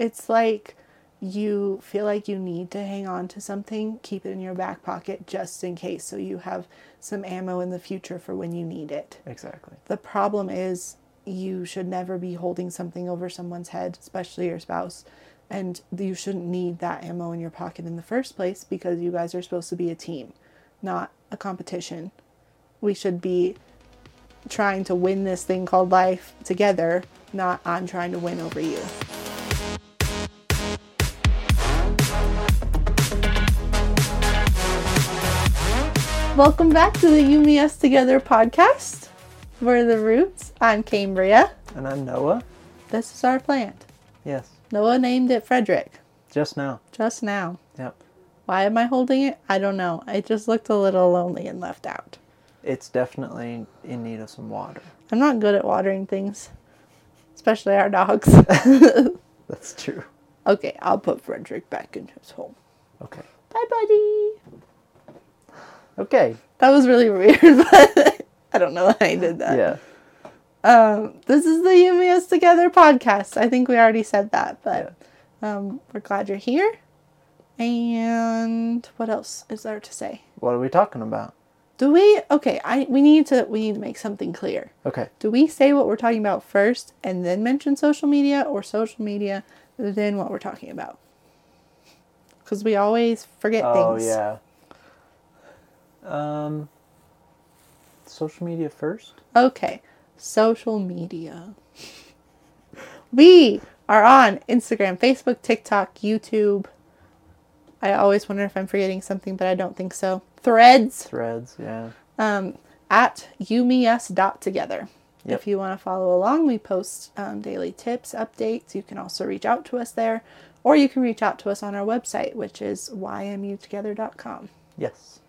It's like you feel like you need to hang on to something, keep it in your back pocket just in case so you have some ammo in the future for when you need it. Exactly. The problem is you should never be holding something over someone's head, especially your spouse. And you shouldn't need that ammo in your pocket in the first place because you guys are supposed to be a team, not a competition. We should be trying to win this thing called life together, not I'm trying to win over you. Welcome back to the UMS Together podcast. We're the Roots. I'm Cambria. And I'm Noah. This is our plant. Yes. Noah named it Frederick Just now. just now. Yep. Why am I holding it? I don't know. It just looked a little lonely and left out. It's definitely in need of some water. I'm not good at watering things, especially our dogs. That's true. okay, I'll put Frederick back in his home. Okay. Bye, buddy. Okay. That was really weird, but I don't know why I did that. Yeah. Um, this is the Us Together podcast. I think we already said that, but um, we're glad you're here. And what else is there to say? What are we talking about? Do we? Okay, I we need to we need to make something clear. Okay. Do we say what we're talking about first and then mention social media, or social media then what we're talking about? Because we always forget Oh things. yeah. Um. Social media first. Okay, social media. We are on Instagram, Facebook, TikTok, YouTube. I always wonder if I'm forgetting something, but I don't think so. Threads Threads. Yeah. um, at umeus.together. Yep. If you want to follow along, we post um, daily tips, updates. You can also reach out to us there, or you can reach out to us on our website, which is ymutogether.com. Yes.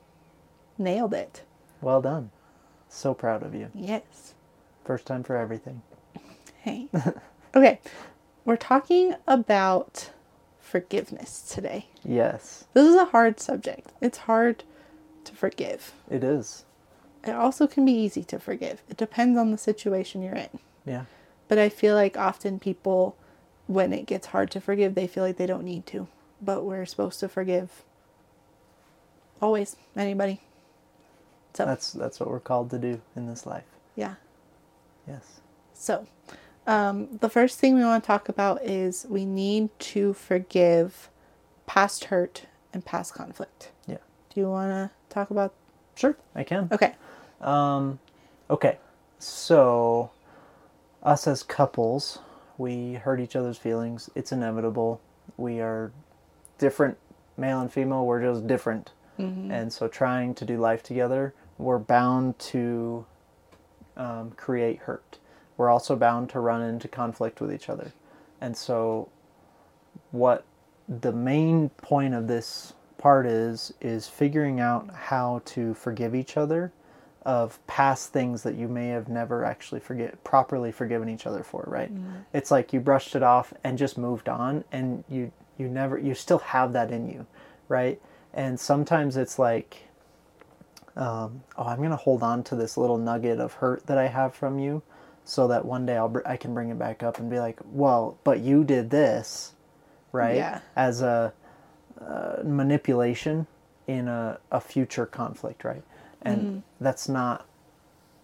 Nailed it. Well done. So proud of you. Yes. First time for everything. Hey. okay. We're talking about forgiveness today. Yes. This is a hard subject. It's hard to forgive. It is. It also can be easy to forgive. It depends on the situation you're in. Yeah. But I feel like often people, when it gets hard to forgive, they feel like they don't need to. But we're supposed to forgive always, anybody. So, That's that's what we're called to do in this life. yeah. Yes. So, um, the first thing we want to talk about is we need to forgive past hurt and past conflict. Yeah. Do you want to talk about? Sure. I can. Okay. Um, okay, so us as couples, we hurt each other's feelings. It's inevitable. We are different, male and female. We're just different, and so trying to do life together, we're bound to um, create hurt. We're also bound to run into conflict with each other, and so what the main point of this part is is figuring out how to forgive each other of past things that you may have never actually forget properly forgiven each other for right? It's like you brushed it off and just moved on and you you never you still have that in you right? And sometimes it's like um, oh i'm going to hold on to this little nugget of hurt that i have from you so that one day I'll br- I can bring it back up and be like, well, but you did this, right? Yeah. As a uh, manipulation in a, a future conflict, right? And that's not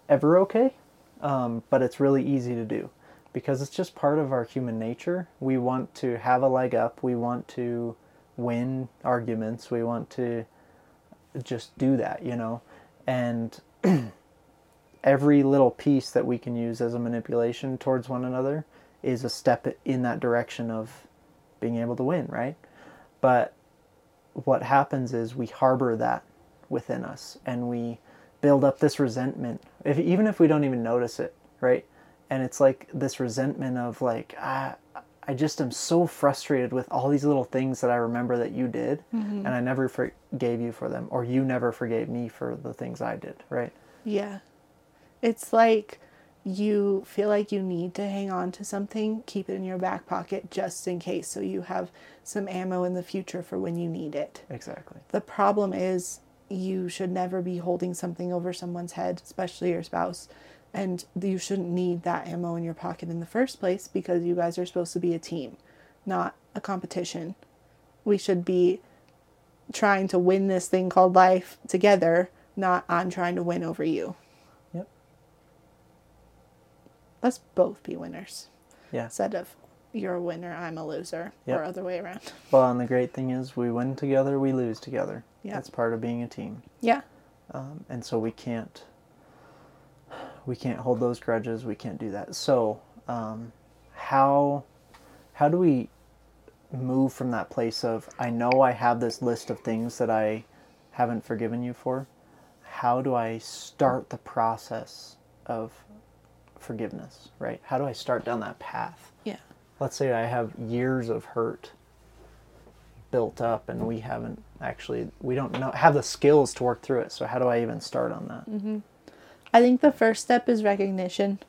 ever okay, um, but it's really easy to do because it's just part of our human nature. We want to have a leg up, we want to win arguments, we want to just do that, you know? And every little piece that we can use as a manipulation towards one another is a step in that direction of being able to win, right? But what happens is we harbor that within us and we build up this resentment, if, even if we don't even notice it, right? And it's like this resentment of like, ah, I just am so frustrated with all these little things that I remember that you did, mm-hmm. and I never forgave you for them, or you never forgave me for the things I did, right? Yeah. It's like you feel like you need to hang on to something, keep it in your back pocket just in case so you have some ammo in the future for when you need it. Exactly. The problem is you should never be holding something over someone's head, especially your spouse. And you shouldn't need that ammo in your pocket in the first place because you guys are supposed to be a team, not a competition. We should be trying to win this thing called life together, not I'm trying to win over you. Yep. Let's both be winners Yeah. instead of you're a winner, I'm a loser, Yep. or other way around. Well, and the great thing is we win together, we lose together. Yeah. That's part of being a team. Yeah. um, and so we can't we can't hold those grudges we can't do that. So um, how how do we move from that place of i know i have this list of things that i haven't forgiven you for how do i start the process of forgiveness right? How do i start down that path? Yeah. let's say i have years of hurt built up and we haven't actually we don't know have the skills to work through it. So how do i even start on that I think the first step is recognition.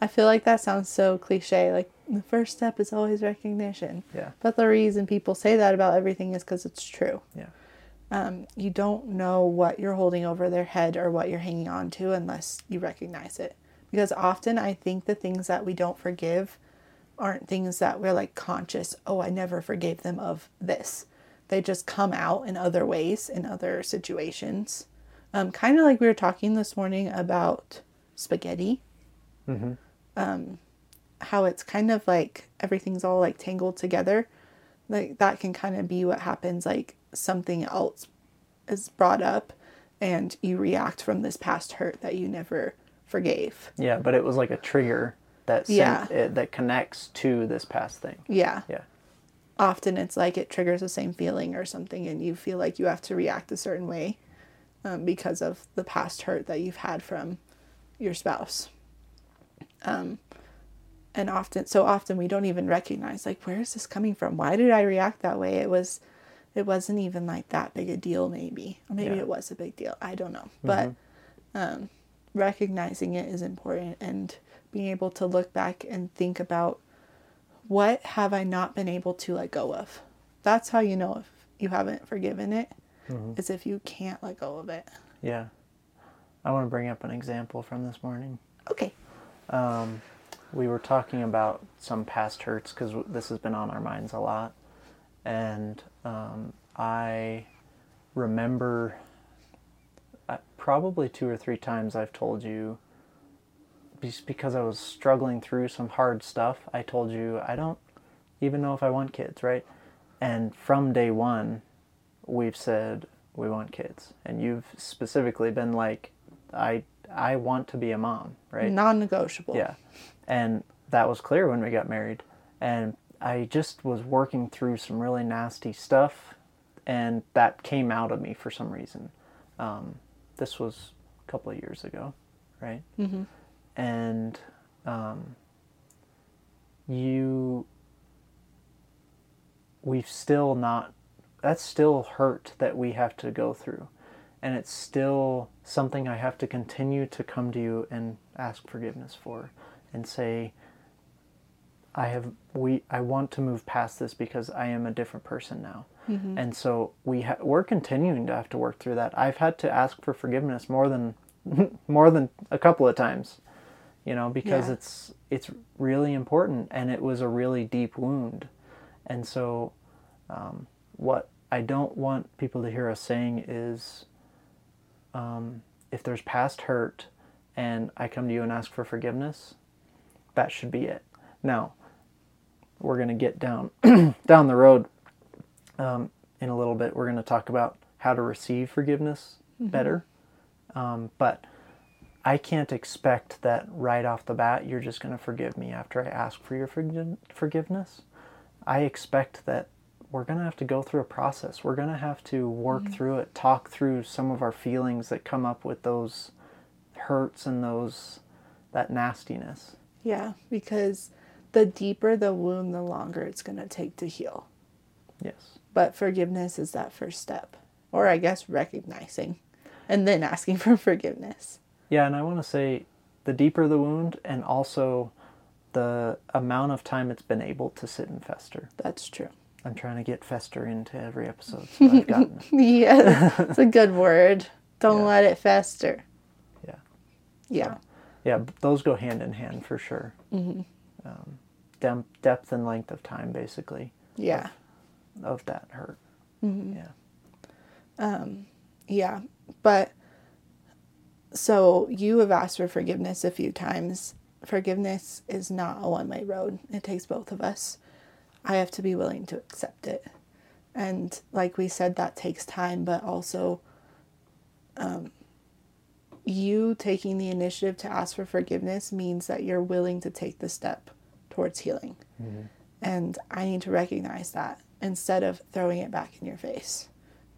I feel like that sounds so cliche. Like the first step is always recognition. yeah But the reason people say that about everything is because it's true. yeah Um, you don't know what you're holding over their head or what you're hanging on to unless you recognize it. Because often I think the things that we don't forgive aren't things that we're like conscious, oh, I never forgave them of this. They just come out in other ways, in other situations. Um, kind of like we were talking this morning about spaghetti. Um, how it's kind of like everything's all like tangled together. Like that can kind of be what happens. Like something else is brought up and you react from this past hurt that you never forgave. yeah but it was like a trigger that sent, Yeah. it, that connects to this past thing Yeah. yeah often it's like it triggers the same feeling or something and you feel like you have to react a certain way um, because of the past hurt that you've had from your spouse. Um, and often so often we don't even recognize like where is this coming from? Why did i react that way? It was it wasn't even like that big a deal maybe. Or maybe Yeah. it was a big deal. I don't know. But um, recognizing it is important and being able to look back and think about what have I not been able to let go of? That's how you know if you haven't forgiven it, is if you can't let go of it. yeah. I want to bring up an example from this morning. Okay. Um, we were talking about some past hurts because this has been on our minds a lot. And um, i remember uh, probably two or three times i've told you just because i was struggling through some hard stuff i told you i don't even know if i want kids right? And from day one we've said we want kids and you've specifically been like i i want to be a mom right Non negotiable. yeah. And that was clear when we got married. And I just was working through some really nasty stuff, and that came out of me for some reason. Um, this was a couple of years ago, right? Mm-hmm. And um, you, we've still not, that's still hurt that we have to go through. And it's still something I have to continue to come to you and ask forgiveness for and say, I have we I want to move past this because I am a different person now, and so we ha- we're continuing to have to work through that. I've had to ask for forgiveness more than more than a couple of times, you know, because Yeah. it's it's really important and it was a really deep wound, and so um, what I don't want people to hear us saying is, um, if there's past hurt, and I come to you and ask for forgiveness, that should be it. Now, we're going to get down down the road um, in a little bit. We're going to talk about how to receive forgiveness better, um, but I can't expect that right off the bat you're just going to forgive me after I ask for your forgi- forgiveness. I expect that we're going to have to go through a process. We're going to have to work through it, talk through some of our feelings that come up with those hurts and those that nastiness. Yeah. Because the deeper the wound, the longer it's going to take to heal. Yes. But forgiveness is that first step. Or I guess recognizing and then asking for forgiveness. Yeah, and I want to say the deeper the wound and also the amount of time it's been able to sit and fester. That's true. I'm trying to get fester into every episode. So I've gotten. Yeah. it's a good word. Don't Yeah. let it fester. Yeah. Yeah. Yeah, those go hand in hand for sure. Mm-hmm. Um, dem- depth and length of time, basically. Yeah. of that hurt. Yeah. Yeah. But so you have asked for forgiveness a few times. Forgiveness is not a one way road, it takes both of us. I have to be willing to accept it. And like we said, that takes time, but also um, you taking the initiative to ask for forgiveness means that you're willing to take the step towards healing. And I need to recognize that instead of throwing it back in your face,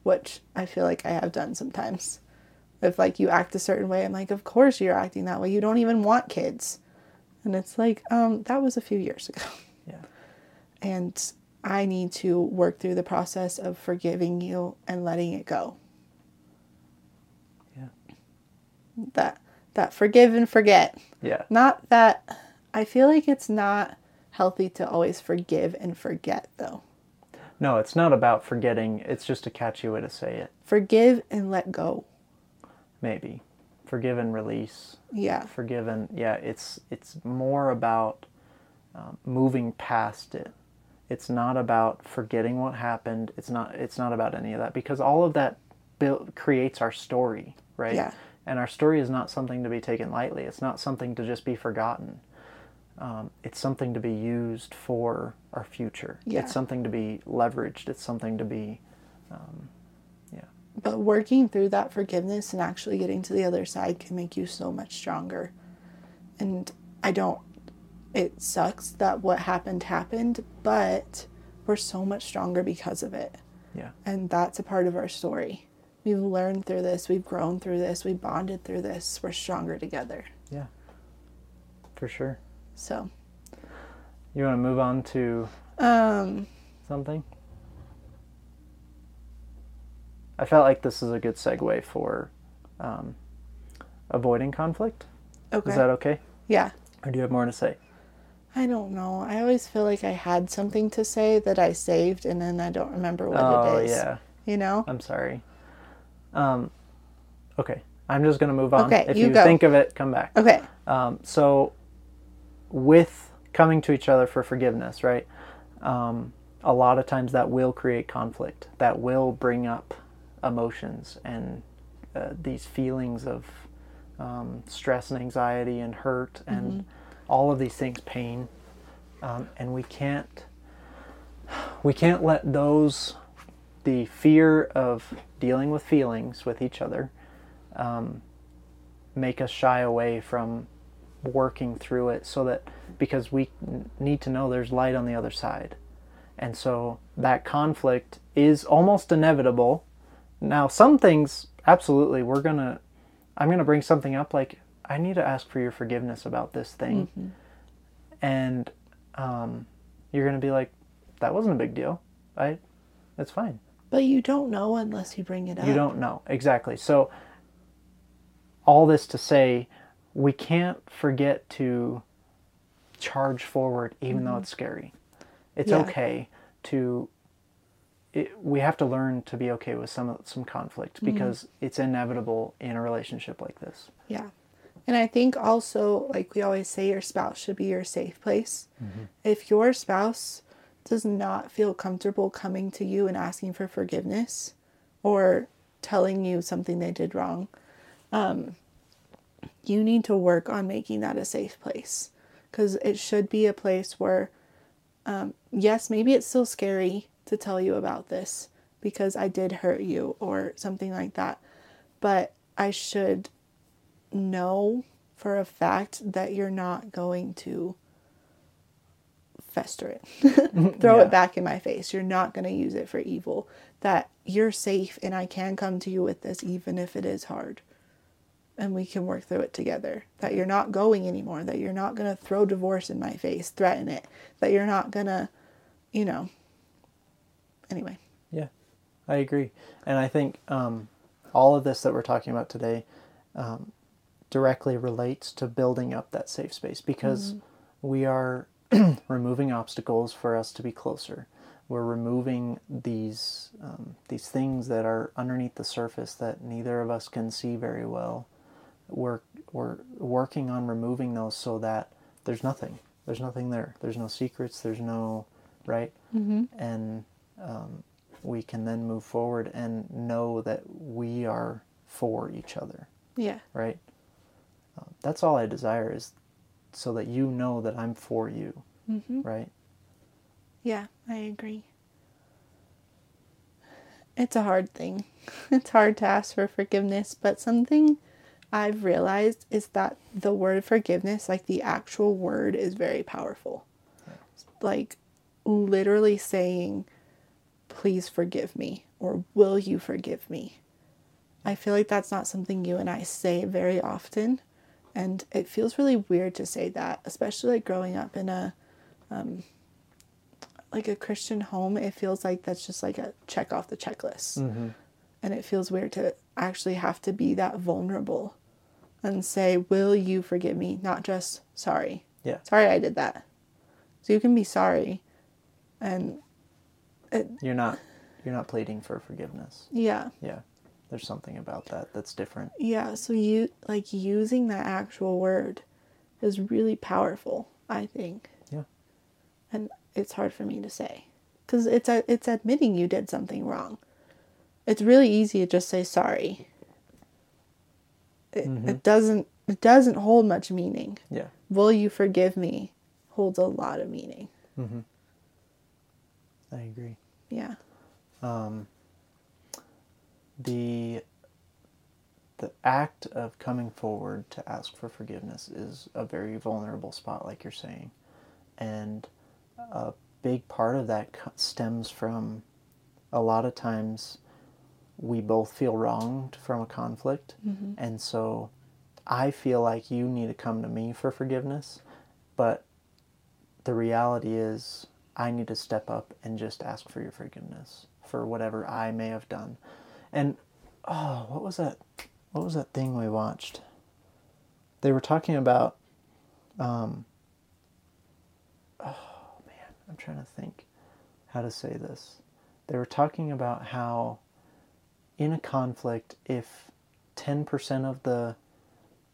which I feel like I have done sometimes. If like you act a certain way, I'm like, of course you're acting that way. You don't even want kids. And it's like, um, that was a few years ago. And I need to work through the process of forgiving you and letting it go. Yeah. That that forgive and forget. Yeah. Not that I feel like it's not healthy to always forgive and forget though. No, it's not about forgetting. It's just a catchy way to say it. Forgive and let go. Maybe. Forgive and release. Yeah. Forgive and yeah, it's it's more about um, moving past it. It's not about forgetting what happened. It's not it's not about any of that because all of that build, creates our story, right? Yeah. And our story is not something to be taken lightly. It's not something to just be forgotten. Um, it's something to be used for our future. Yeah. It's something to be leveraged. It's something to be, um, yeah. But working through that forgiveness and actually getting to the other side can make you so much stronger. And I don't, it sucks that what happened happened, but we're so much stronger because of it. Yeah. And that's a part of our story. We've learned through this, we've grown through this, we bonded through this, we're stronger together. Yeah. For sure. So, You want to move on to um, something? I felt like this is a good segue for um, avoiding conflict. okay. Is that okay? yeah. Or do you have more to say? I don't know. I always feel like I had something to say that I saved and then I don't remember what it is. oh, it is. yeah. You know? I'm sorry. Um, okay. I'm just going to move on. Okay, if you you think of it, come back. Okay. Um, so, with coming to each other for forgiveness, right? Um, a lot of times that will create conflict. That will bring up emotions and uh, these feelings of um, stress and anxiety and hurt and all of these things, pain. Um, and we can't we can't let those the fear of dealing with feelings with each other um, make us shy away from working through it so that because we need to know there's light on the other side and so that conflict is almost inevitable now some things absolutely we're gonna i'm gonna bring something up like i need to ask for your forgiveness about this thing and um, you're gonna be like that wasn't a big deal right it's fine But you don't know unless you bring it up. you don't know. Exactly. So, all this to say, we can't forget to charge forward even though it's scary. It's Mm-hmm. Yeah. okay to. It, we have to learn to be okay with some some conflict Mm-hmm. because it's inevitable in a relationship like this. Yeah. And I think also, like we always say, your spouse should be your safe place. If your spouse does not feel comfortable coming to you and asking for forgiveness or telling you something they did wrong, um, you need to work on making that a safe place. Because it should be a place where, um, yes, maybe it's still scary to tell you about this because I did hurt you or something like that. But I should know for a fact that you're not going to fester it, throw Yeah. it back in my face. You're not going to use it for evil. That you're safe and I can come to you with this even if it is hard. And we can work through it together. That you're not going anymore. That you're not going to throw divorce in my face, threaten it. That you're not going to, you know. Anyway. Yeah, I agree, and I think um, all of this that we're talking about today um, directly relates to building up that safe space because we are removing obstacles for us to be closer. We're removing these um, these things that are underneath the surface that neither of us can see very well. We're we're working on removing those so that there's nothing. There's nothing there. There's no secrets. There's no right? Mm-hmm. And um, we can then move forward and know that we are for each other, Yeah. right? That's all I desire is so that you know that I'm for you, Mm-hmm. right? Yeah, I agree. It's a hard thing. It's hard to ask for forgiveness, but something I've realized is that the word forgiveness, like the actual word, is very powerful. Like literally saying, please forgive me, or will you forgive me? I feel like that's not something you and I say very often. And it feels really weird to say that, especially like growing up in a um, like a Christian home, it feels like that's just like a check off the checklist. And it feels weird to actually have to be that vulnerable and say, Will you forgive me? Not just sorry. Yeah. Sorry I did that. So you can be sorry. And You're not you're not pleading for forgiveness. yeah. Yeah. There's something about that that's different. Yeah. So you like using that actual word is really powerful, I think. Yeah. and it's hard for me to say because it's a, it's admitting you did something wrong. It's really easy to just say sorry. It, mm-hmm. it doesn't it doesn't hold much meaning. Yeah. Will you forgive me? Holds a lot of meaning. Mm-hmm. I agree. Yeah. Um, the the act of coming forward to ask for forgiveness is a very vulnerable spot like you're saying. And a big part of that stems from a lot of times we both feel wronged from a conflict. Mm-hmm. And so i feel like you need to come to me for forgiveness but the reality is I need to step up and just ask for your forgiveness for whatever I may have done. And oh, what was that? What was that thing we watched? They were talking about. Um, oh man, I'm trying to think how to say this. They were talking about how in a conflict, if 10% of the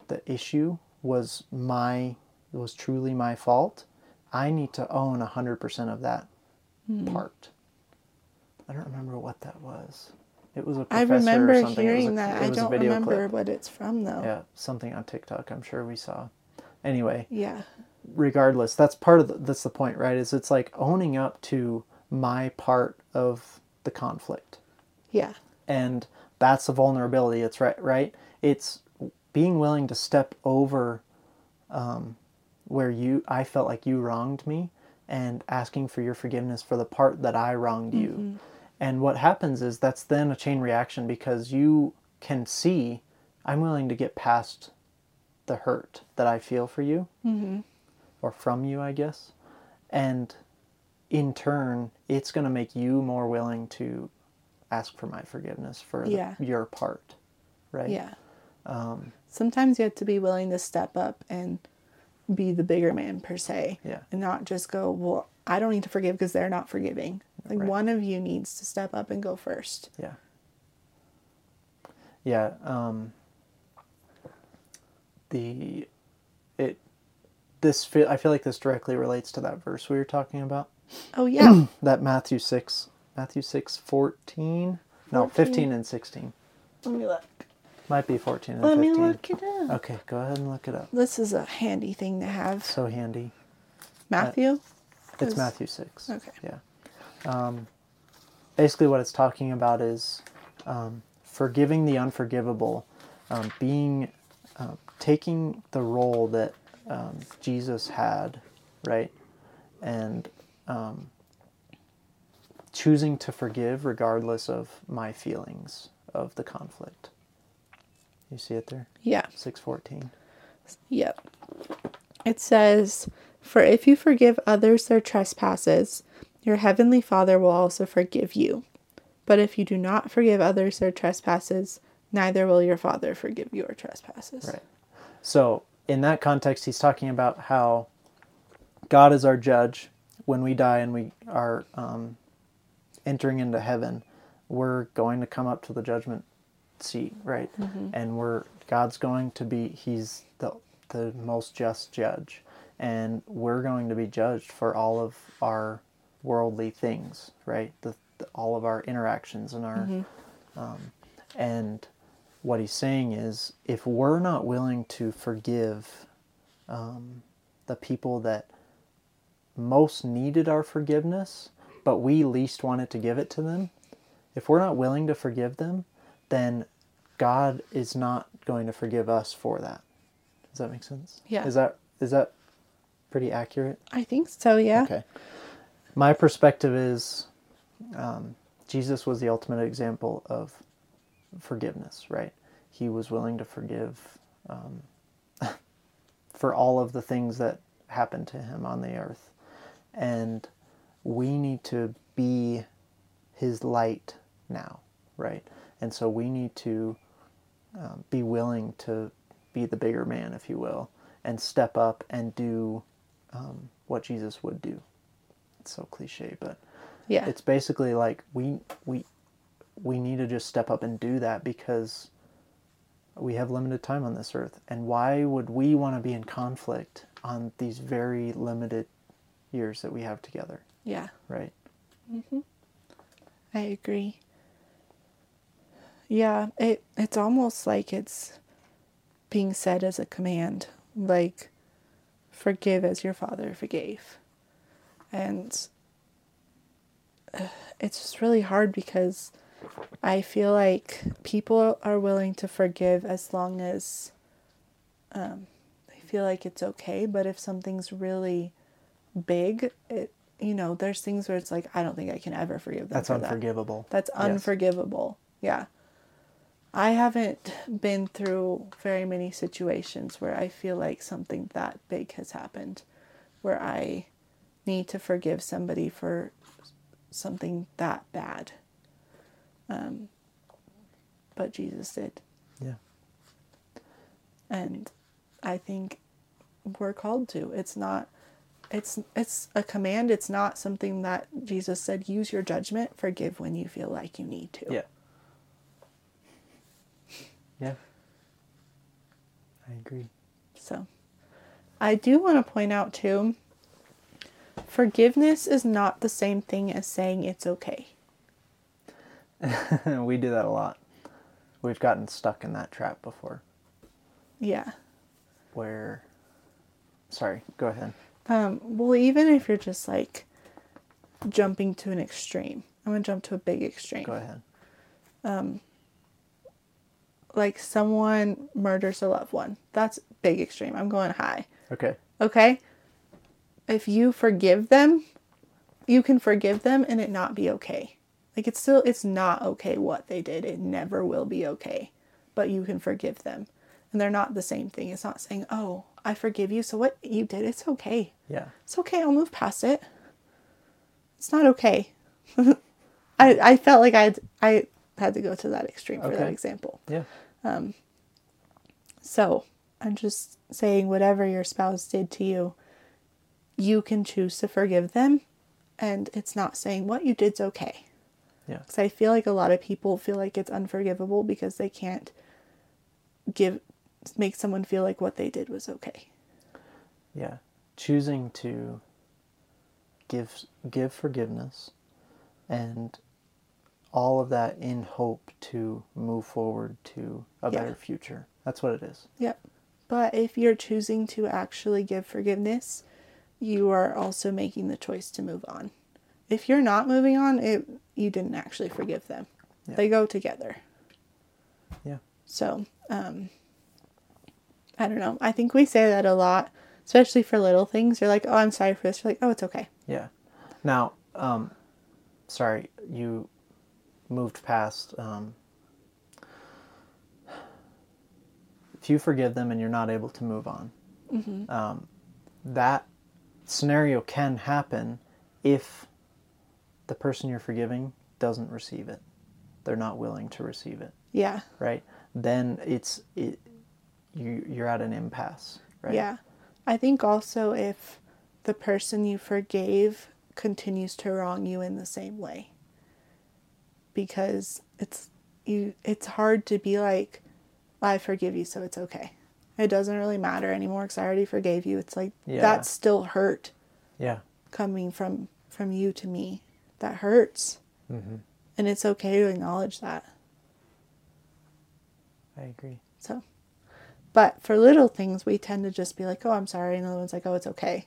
the issue was my was truly my fault, I need to own 100% of that part. I don't remember what that was. It was a I professor or remember something. It was a- hearing it that. I don't remember clip. what it's from though. Yeah, something on TikTok. I'm sure we saw. Anyway, Yeah. regardless, that's part of the, that's the point, right? Is it's like owning up to my part of the conflict Yeah. and that's the vulnerability it's right right it's being willing to step over um, where you i felt like you wronged me and asking for your forgiveness for the part that i wronged you and what happens is that's then a chain reaction because you can see i'm willing to get past the hurt that i feel for you or from you i guess and in turn it's going to make you more willing to ask for my forgiveness for the- your part right Yeah. um, Sometimes you have to be willing to step up and be the bigger man per se. Yeah. And not just go, well, I don't need to forgive because they're not forgiving. Like Right. one of you needs to step up and go first. yeah yeah um, the it this feel, i feel like this directly relates to that verse we were talking about Oh yeah. that matthew 6 matthew 6 14 no 14. 15 and 16 Let me look. might be 14 and Let 15 me look it up. okay go ahead and look it up This is a handy thing to have. so handy Matthew? It's Matthew 6. Okay. Yeah. Um, basically, what it's talking about is um, forgiving the unforgivable, um, being, uh, taking the role that um, Jesus had, right? And um, choosing to forgive regardless of my feelings of the conflict. You see it there? Yeah. 614. Yep. It says, For if you forgive others their trespasses, your heavenly Father will also forgive you. But if you do not forgive others their trespasses, neither will your Father forgive your trespasses. Right. So, in that context, he's talking about how God is our judge. When we die and we are um, entering into heaven, we're going to come up to the judgment seat, right? And we're God's going to be He's the the most just judge, and we're going to be judged for all of our worldly things, right? The, the all of our interactions and our um, and what he's saying is if we're not willing to forgive um, the people that most needed our forgiveness, but we least wanted to give it to them, if we're not willing to forgive them, then God is not going to forgive us for that. Does that make sense? Yeah. Is that is that pretty accurate? I think so, yeah. Okay. My perspective is um, Jesus was the ultimate example of forgiveness, right? He was willing to forgive um, for all of the things that happened to him on the earth. And we need to be his light now, right? And so we need to um, be willing to be the bigger man, if you will, and step up and do um, what Jesus would do. It's so cliche, but Yeah. it's basically like we we we need to just step up and do that because we have limited time on this earth and why would we want to be in conflict on these very limited years that we have together yeah. right Mhm. I agree. Yeah, it it's almost like it's being said as a command, like forgive as your father forgave. And uh, it's just really hard because I feel like people are willing to forgive as long as um, they feel like it's okay, but if something's really big, it you know, there's things where it's like I don't think I can ever forgive them. that's for that. unforgivable That's Yes. unforgivable. Yeah. I haven't been through very many situations where I feel like something that big has happened, where I need to forgive somebody for something that bad. Um, but Jesus did. yeah And I think we're called to. It's not it's it's a command. It's not something that Jesus said use your judgment, forgive when you feel like you need to. yeah yeah i agree So, I do want to point out too forgiveness is not the same thing as saying it's okay. we do that a lot we've gotten stuck in that trap before Yeah. where sorry go ahead Um, well, even if you're just like jumping to an extreme, I'm going to jump to a big extreme. go ahead Um, Like someone murders a loved one. That's big extreme. I'm going high. okay Okay? If you forgive them, you can forgive them and it not be okay. Like it's still it's not okay what they did. It never will be okay. But you can forgive them. And they're not the same thing. It's not saying, "Oh, I forgive you. So what you did, it's okay. yeah It's okay. I'll move past it." It's not okay. I I felt like I had, I had to go to that extreme for that example. yeah Um So I'm just saying, whatever your spouse did to you, you can choose to forgive them. And it's not saying what you did's okay. yeah Because I feel like a lot of people feel like it's unforgivable because they can't give, make someone feel like what they did was okay. yeah choosing to give give forgiveness and all of that in hope to move forward to a Yeah. better future that's what it is Yep. But if you're choosing to actually give forgiveness, you are also making the choice to move on. If you're not moving on, it you didn't actually forgive them. Yeah. They go together. yeah So, um, I don't know. I think we say that a lot, especially for little things. You're like, oh, I'm sorry for this. You're like, oh, it's okay. yeah now um sorry you moved past um if you forgive them and you're not able to move on um, that scenario can happen if the person you're forgiving doesn't receive it they're not willing to receive it Yeah. right then it's it you you're at an impasse right Yeah. I think also if the person you forgave continues to wrong you in the same way. Because it's you it's hard to be like I forgive you so it's okay. It doesn't really matter anymore cuz I already forgave you. It's like Yeah. that's still hurt yeah coming from from you to me that hurts. Mm-hmm. And it's okay to acknowledge that. I agree. So, but for little things, we tend to just be like, oh, I'm sorry. And the other one's like, oh, it's okay.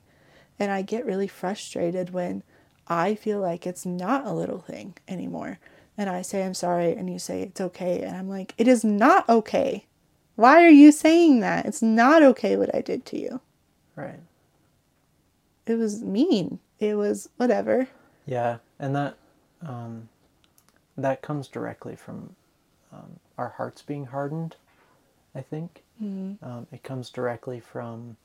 And I get really frustrated when I feel like it's not a little thing anymore. And I say, I'm sorry. And you say, it's okay. And I'm like, it is not okay. Why are you saying that? It's not okay what I did to you. Right. It was mean. It was whatever. Yeah, and that um, that comes directly from um, our hearts being hardened. I think Mm-hmm. um, it comes directly from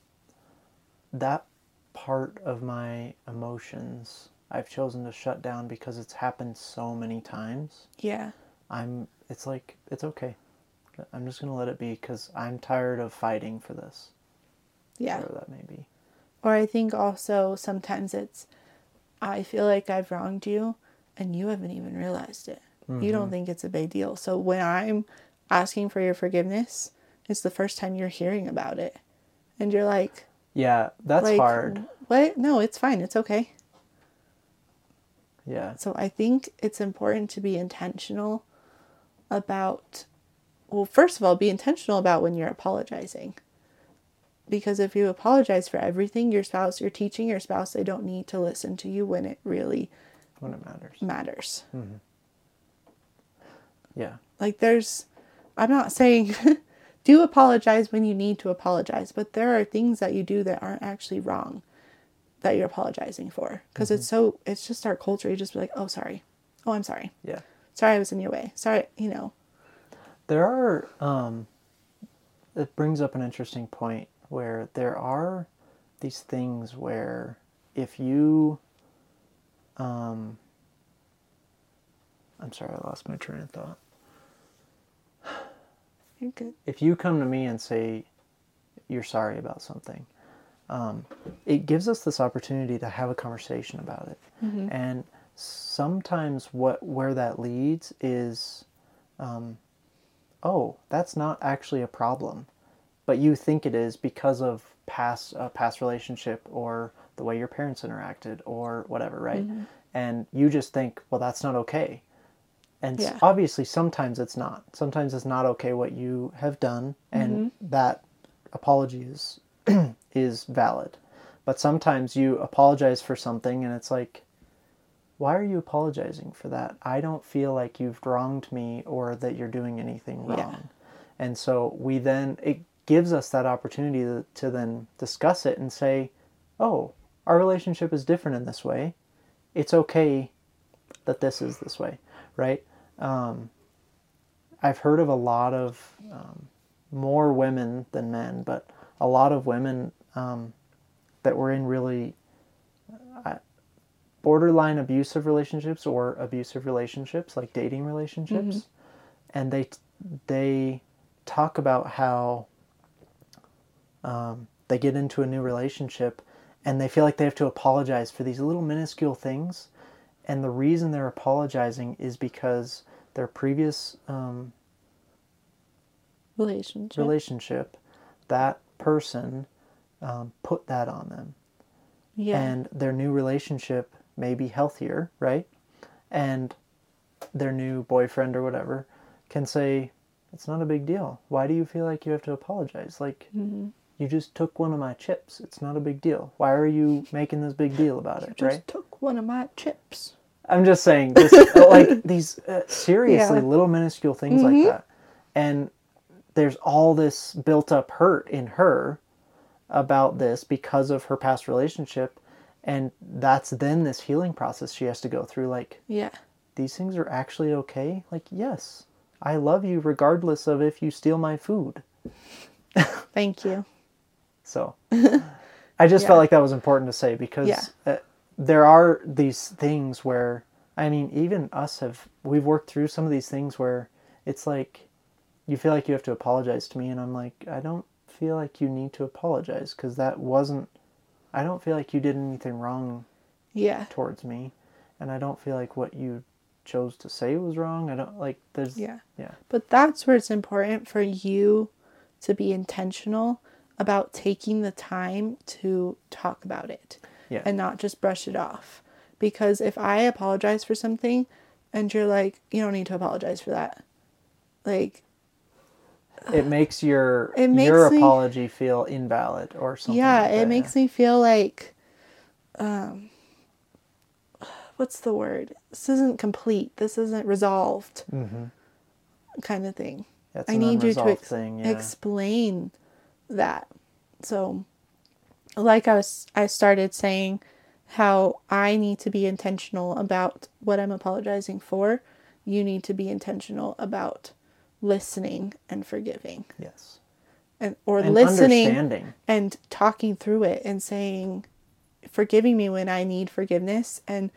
that part of my emotions. I've chosen to shut down because it's happened so many times. Yeah. I'm. It's like it's okay. I'm just gonna let it be because I'm tired of fighting for this. Yeah. Whatever that may be. Or I think also sometimes it's, I feel like I've wronged you and you haven't even realized it. You don't mm-hmm. think it's a big deal. So when I'm asking for your forgiveness, it's the first time you're hearing about it. And you're like, Yeah, that's like, hard. What? No, it's fine. It's okay. Yeah. So I think it's important to be intentional about, well, first of all, be intentional about when you're apologizing. Because if you apologize for everything, your spouse, you're teaching your spouse they don't need to listen to you when it really When it matters. matters. Mm-hmm. Yeah. Like there's, I'm not saying do apologize when you need to apologize, but there are things that you do that aren't actually wrong that you're apologizing for. Because it's mm-hmm. so, it's just our culture. You just be like, oh, sorry. Oh, I'm sorry. Yeah. Sorry I was in your way. Sorry, you know. There are, um, it brings up an interesting point where there are these things where if you, um, I'm sorry, I lost my train of thought. You're good. If you come to me and say you're sorry about something, um, it gives us this opportunity to have a conversation about it. And sometimes what where that leads is, um, oh, that's not actually a problem, but you think it is because of past uh, past relationship or the way your parents interacted or whatever, right? And you just think, well, that's not okay. And Yeah. obviously, sometimes it's not. Sometimes it's not okay what you have done, and that apology is is valid. But sometimes you apologize for something, and it's like, why are you apologizing for that? I don't feel like you've wronged me or that you're doing anything Yeah. wrong. And so we then it gives us that opportunity to, to then discuss it and say, oh, our relationship is different in this way. It's okay that this is this way, right? Um, I've heard of a lot of um, more women than men, but a lot of women um, that were in really borderline abusive relationships or abusive relationships, like dating relationships, and they they talk about how um, they get into a new relationship and they feel like they have to apologize for these little minuscule things, and the reason they're apologizing is because their previous um, Relationship. relationship, that person um, put that on them. yeah. And their new relationship may be healthier, right? And their new boyfriend or whatever can say, It's not a big deal. Why do you feel like you have to apologize? Like, Mm-hmm. you just took one of my chips. It's not a big deal. Why are you making this big deal about it, just right? took one of my chips. I'm just saying, this, like these uh, seriously Yeah. little minuscule things like that, and there's all this built up hurt in her about this because of her past relationship, and that's then this healing process she has to go through. Like Yeah. these things are actually okay. Like yes, I love you regardless of if you steal my food. Thank you. So I just Yeah. felt like that was important to say because Yeah. uh, there are these things where I mean, even us have we've worked through some of these things where it's like you feel like you have to apologize to me, and I'm like, I don't feel like you need to apologize because that wasn't. I don't feel like you did anything wrong Yeah. towards me, and I don't feel like what you chose to say was wrong. I don't like there's Yeah. yeah But that's where it's important for you to be intentional about taking the time to talk about it yeah and not just brush it off. Because if I apologize for something and you're like, you don't need to apologize for that. Like, It makes your It makes your me- apology feel invalid or something. yeah, like it makes me feel like, um, what's the word? This isn't complete. This isn't resolved. Kind of thing. That's I need you to ex- thing, yeah. explain that. So, like I was, I started saying how I need to be intentional about what I'm apologizing for. You need to be intentional about listening and forgiving, yes. and or And listening and talking through it and saying, forgiving me when I need forgiveness and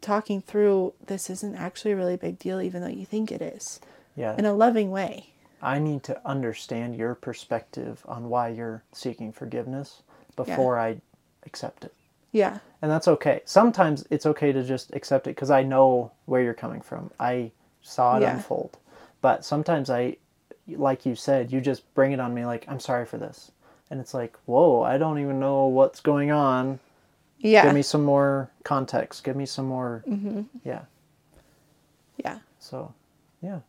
talking through this isn't actually a really big deal, even though you think it is, Yeah. in a loving way. I need to understand your perspective on why you're seeking forgiveness before I accept it. Yeah. And that's okay. Sometimes it's okay to just accept it because I know where you're coming from. I saw it Yeah. unfold. But sometimes I, like you said, you just bring it on me like, I'm sorry for this. And it's like, whoa, I don't even know what's going on. Yeah. Give me some more context. Give me some more. Mm-hmm. Yeah. yeah. So, yeah,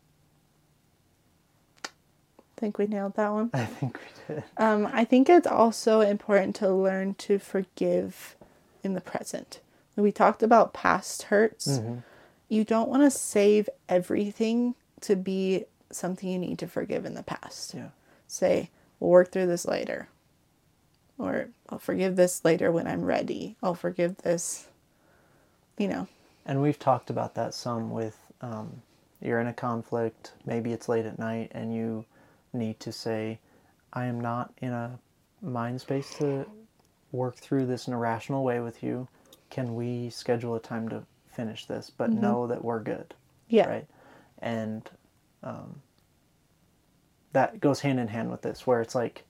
I think we nailed that one. I think we did. Um, I think it's also important to learn to forgive in the present. We talked about past hurts. Mm-hmm. You don't want to save everything to be something you need to forgive in the past. Yeah. Say, we'll work through this later. Or I'll forgive this later when I'm ready. I'll forgive this, you know. And we've talked about that some with um, you're in a conflict, maybe it's late at night, and you need to say, I am not in a mind space to work through this in a rational way with you. Can we schedule a time to finish this, but know that we're good? Yeah. Right? And um, that goes hand in hand with this, where it's like,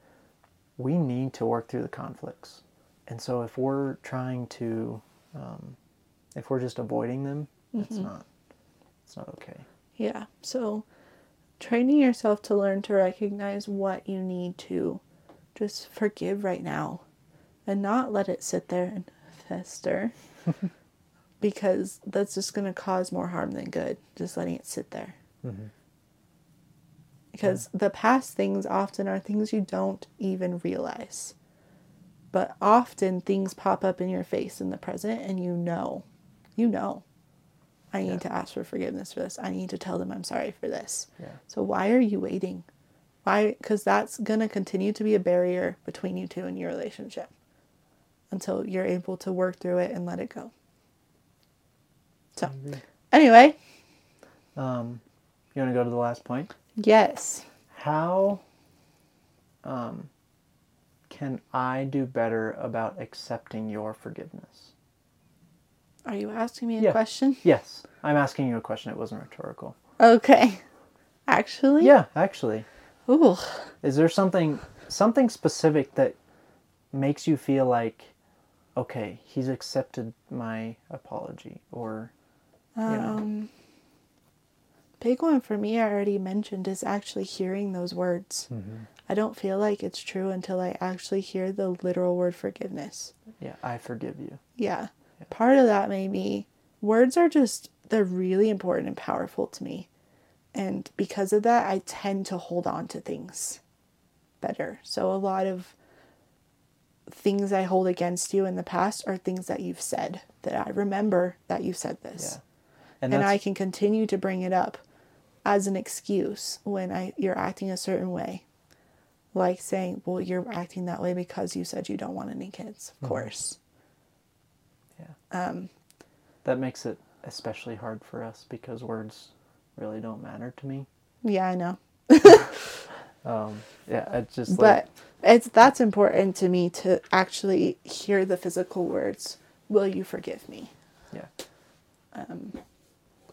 we need to work through the conflicts. And so if we're trying to, um, if we're just avoiding them, it's not, it's not okay. Yeah. So training yourself to learn to recognize what you need to just forgive right now and not let it sit there and fester because that's just going to cause more harm than good just letting it sit there. Mm-hmm. Because the past things often are things you don't even realize. But often things pop up in your face in the present and you know. You know. I need Yeah. to ask for forgiveness for this. I need to tell them I'm sorry for this. Yeah. So why are you waiting? Why? Because that's going to continue to be a barrier between you two and your relationship until you're able to work through it and let it go. So, anyway, Um, you want to go to the last point? yes. How um, can I do better about accepting your forgiveness? Are you asking me a Yeah. question? Yes, I'm asking you a question. It wasn't rhetorical. Okay. Actually? Yeah, actually, Ooh. is there something something specific that makes you feel like, okay, he's accepted my apology, or Yeah. Um, big one for me, I already mentioned, is actually hearing those words. I don't feel like it's true until I actually hear the literal word forgiveness. yeah, I forgive you. Yeah. Part of that may be words are just, they're really important and powerful to me. And because of that, I tend to hold on to things better. So a lot of things I hold against you in the past are things that you've said that I remember that you said this Yeah, and, and I can continue to bring it up as an excuse when I you're acting a certain way. Like saying, "Well, you're acting that way because you said you don't want any kids." Of course. Yeah. Um, that makes it especially hard for us because words really don't matter to me. Yeah, I know. Um, yeah, it's just But like it's that's important to me to actually hear the physical words. Will you forgive me? yeah.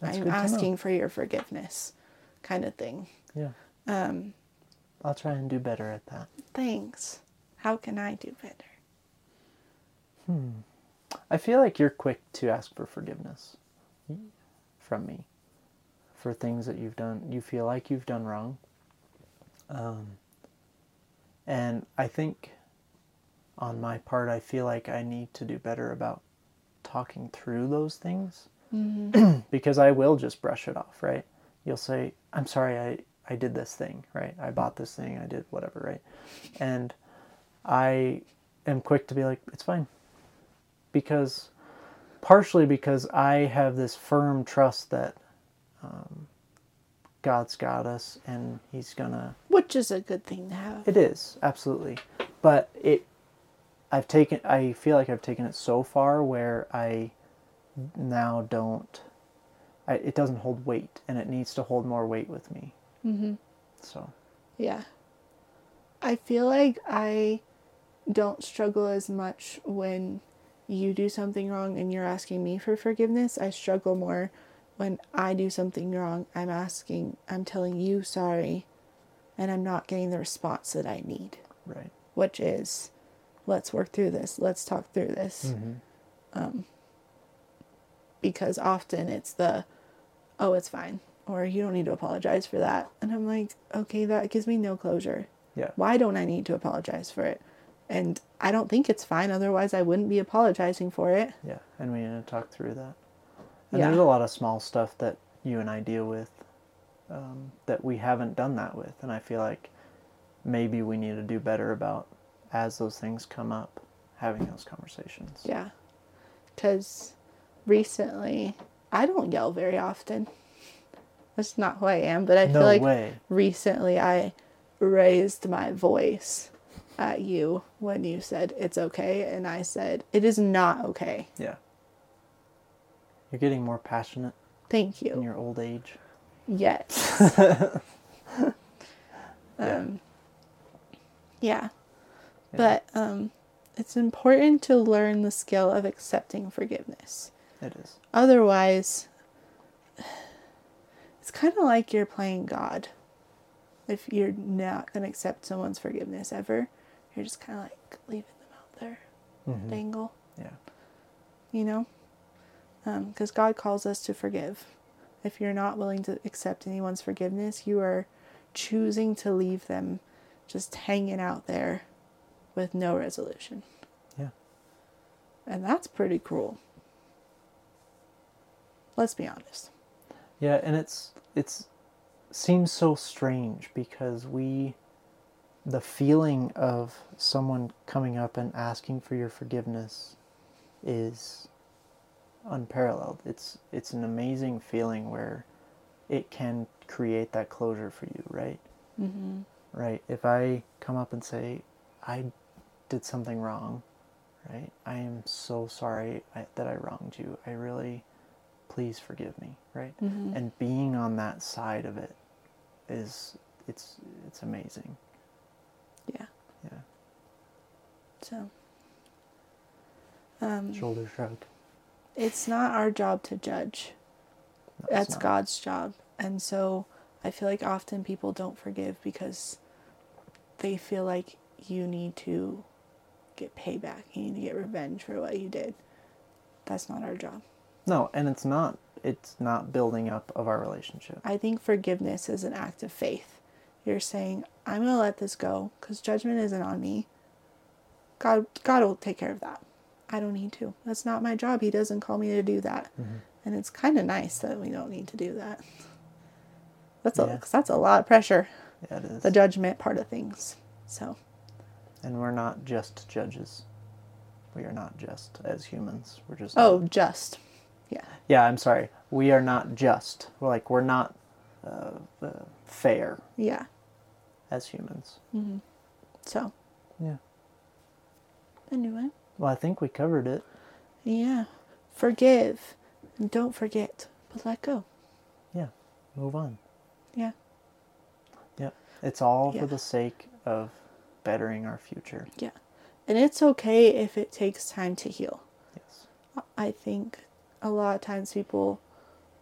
That's I'm good to know. asking for your forgiveness, kind of thing. Yeah. Um, I'll try and do better at that. thanks. How can I do better? Hmm. I feel like you're quick to ask for forgiveness from me for things that you've done, you feel like you've done wrong. Um, and I think on my part, I feel like I need to do better about talking through those things Mm-hmm. because I will just brush it off, right? You'll say, I'm sorry, I, I did this thing, right? I bought this thing, I did whatever, right? And I am quick to be like, it's fine. Because, partially because I have this firm trust that um, God's got us and He's gonna Which is a good thing to have. it is absolutely, but it. I've taken. I feel like I've taken it so far where I now don't. I, it doesn't hold weight, and it needs to hold more weight with me. Mm-hmm. So Yeah. I feel like I don't struggle as much when you do something wrong and you're asking me for forgiveness. I struggle more when I do something wrong. I'm asking, I'm telling you sorry, and I'm not getting the response that I need, right. which is, let's work through this, let's talk through this. Mm-hmm. Because often it's the oh it's fine or you don't need to apologize for that and i'm like okay that gives me no closure Yeah. why don't i need to apologize for it and i don't think it's fine otherwise i wouldn't be apologizing for it Yeah, and we need to talk through that. And Yeah. there's a lot of small stuff that you and I deal with um, that we haven't done that with, and I feel like maybe we need to do better about as those things come up, having those conversations. yeah because recently i don't yell very often that's not who i am but i no feel like way. recently I raised my voice at you when you said it's okay, and I said it is not okay. Yeah. You're getting more passionate Thank you. in your old age. Yes. um, yeah. But um, it's important to learn the skill of accepting forgiveness. It is. Otherwise, it's kind of like you're playing God. If you're not going to accept someone's forgiveness ever, you're just kind of like leaving them out there, Mhm. dangle, Yeah. you know? Because God calls us to forgive. If you're not willing to accept anyone's forgiveness, you are choosing to leave them just hanging out there with no resolution. Yeah. And that's pretty cruel. Let's be honest. Yeah, and it's it's seems so strange because we the feeling of someone coming up and asking for your forgiveness is unparalleled. It's it's an amazing feeling where it can create that closure for you, right? Mm-hmm. Right. If I come up and say I did something wrong, right? I am so sorry I, that I wronged you. I really please forgive me, right? Mhm. And being on that side of it is it's it's amazing. Yeah. Yeah. So, um, Shoulder shrug. it's not our job to judge. No, That's not. God's job. And so I feel like often people don't forgive because they feel like you need to get payback. You need to get revenge for what you did. That's not our job. No, and it's not it's not building up of our relationship. I think forgiveness is an act of faith. You're saying, I'm going to let this go because judgment isn't on me. God, God will take care of that. I don't need to. That's not my job. He doesn't call me to do that. Mm-hmm. And it's kind of nice that we don't need to do that. That's a, Yeah. that's a lot of pressure, Yeah, it is. the judgment part of things. So, and we're not just judges. We are not just as humans. We're just oh, just. Yeah. Yeah, I'm sorry. We are not just. We're like we're not uh, uh, fair Yeah. as humans. Hmm. So, Yeah. anyway, Well, I think we covered it. yeah. Forgive. And don't forget, but let go. Yeah. Move on. Yeah. Yeah. It's all Yeah. for the sake of bettering our future. Yeah. And it's okay if it takes time to heal. Yes. I think a lot of times people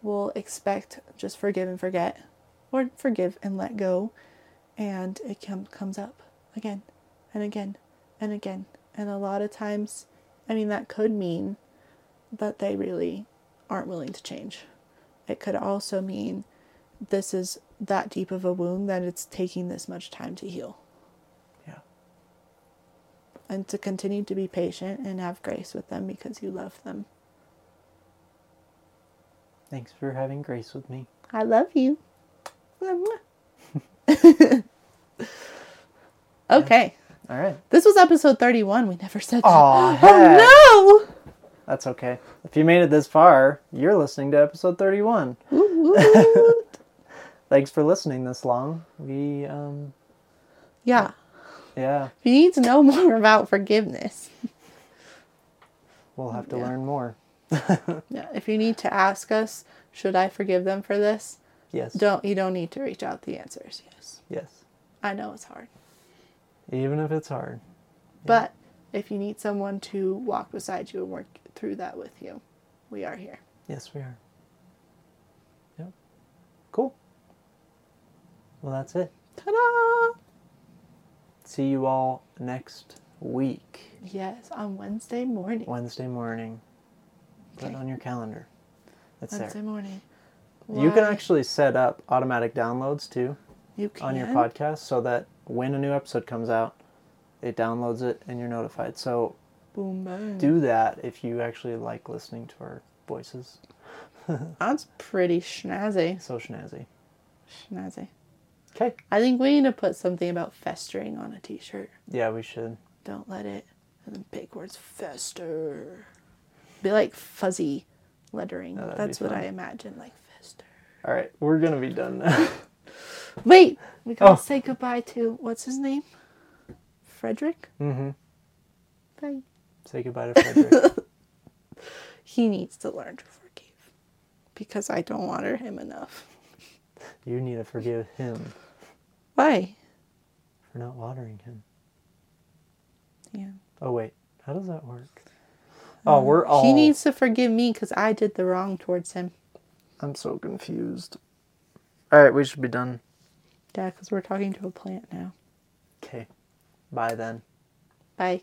will expect just forgive and forget or forgive and let go and it com- comes up again and again and again. And a lot of times i mean that could mean that they really aren't willing to change. It could also mean this is that deep of a wound that it's taking this much time to heal. Yeah. and to continue to be patient and have grace with them because you love them Thanks for having grace with me. I love you. Okay. All right. This was episode 31. We never said that. Aw, Oh That's okay. If you made it this far, you're listening to episode 31. no! Woo, woo. Thanks for listening this long. We, um, yeah. yeah, If you need to know more about forgiveness, we'll have to Yeah. learn more. yeah, if you need to ask us, should I forgive them for this? Yes. Don't you don't need to reach out the answers. Yes. Yes. I know it's hard. Even if it's hard. But if you need someone to walk beside you and work through that with you, we are here. Yes, we are. Yep. Cool. Well, that's it. Ta-da! See you all next week, Yes, on Wednesday morning. Wednesday morning. Put it on your calendar. It's Wednesday there. morning. You can actually set up automatic downloads too you can on your podcast so that when a new episode comes out, it downloads it and you're notified. So Boom boom. do that if you actually like listening to our voices. That's pretty schnazzy. So snazzy. Schnazzy. Okay. I think we need to put something about festering on a t-shirt. Yeah, we should. Don't let it. And then big words fester. Be like fuzzy lettering. Oh, That's what fun. I imagine. Like fester. All right, we're gonna be done now. Wait, we gotta Oh. say goodbye to what's his name? Frederick. mm-hmm. Bye. Say goodbye to Frederick. He needs to learn to forgive because I don't water him enough. you need to forgive him Why? for not watering him. Yeah. Oh wait, how does that work? Oh, um, we're all. He needs to forgive me because I did the wrong towards him. I'm so confused. All right, we should be done. Yeah, because we're talking to a plant now. Okay. Bye then. Bye.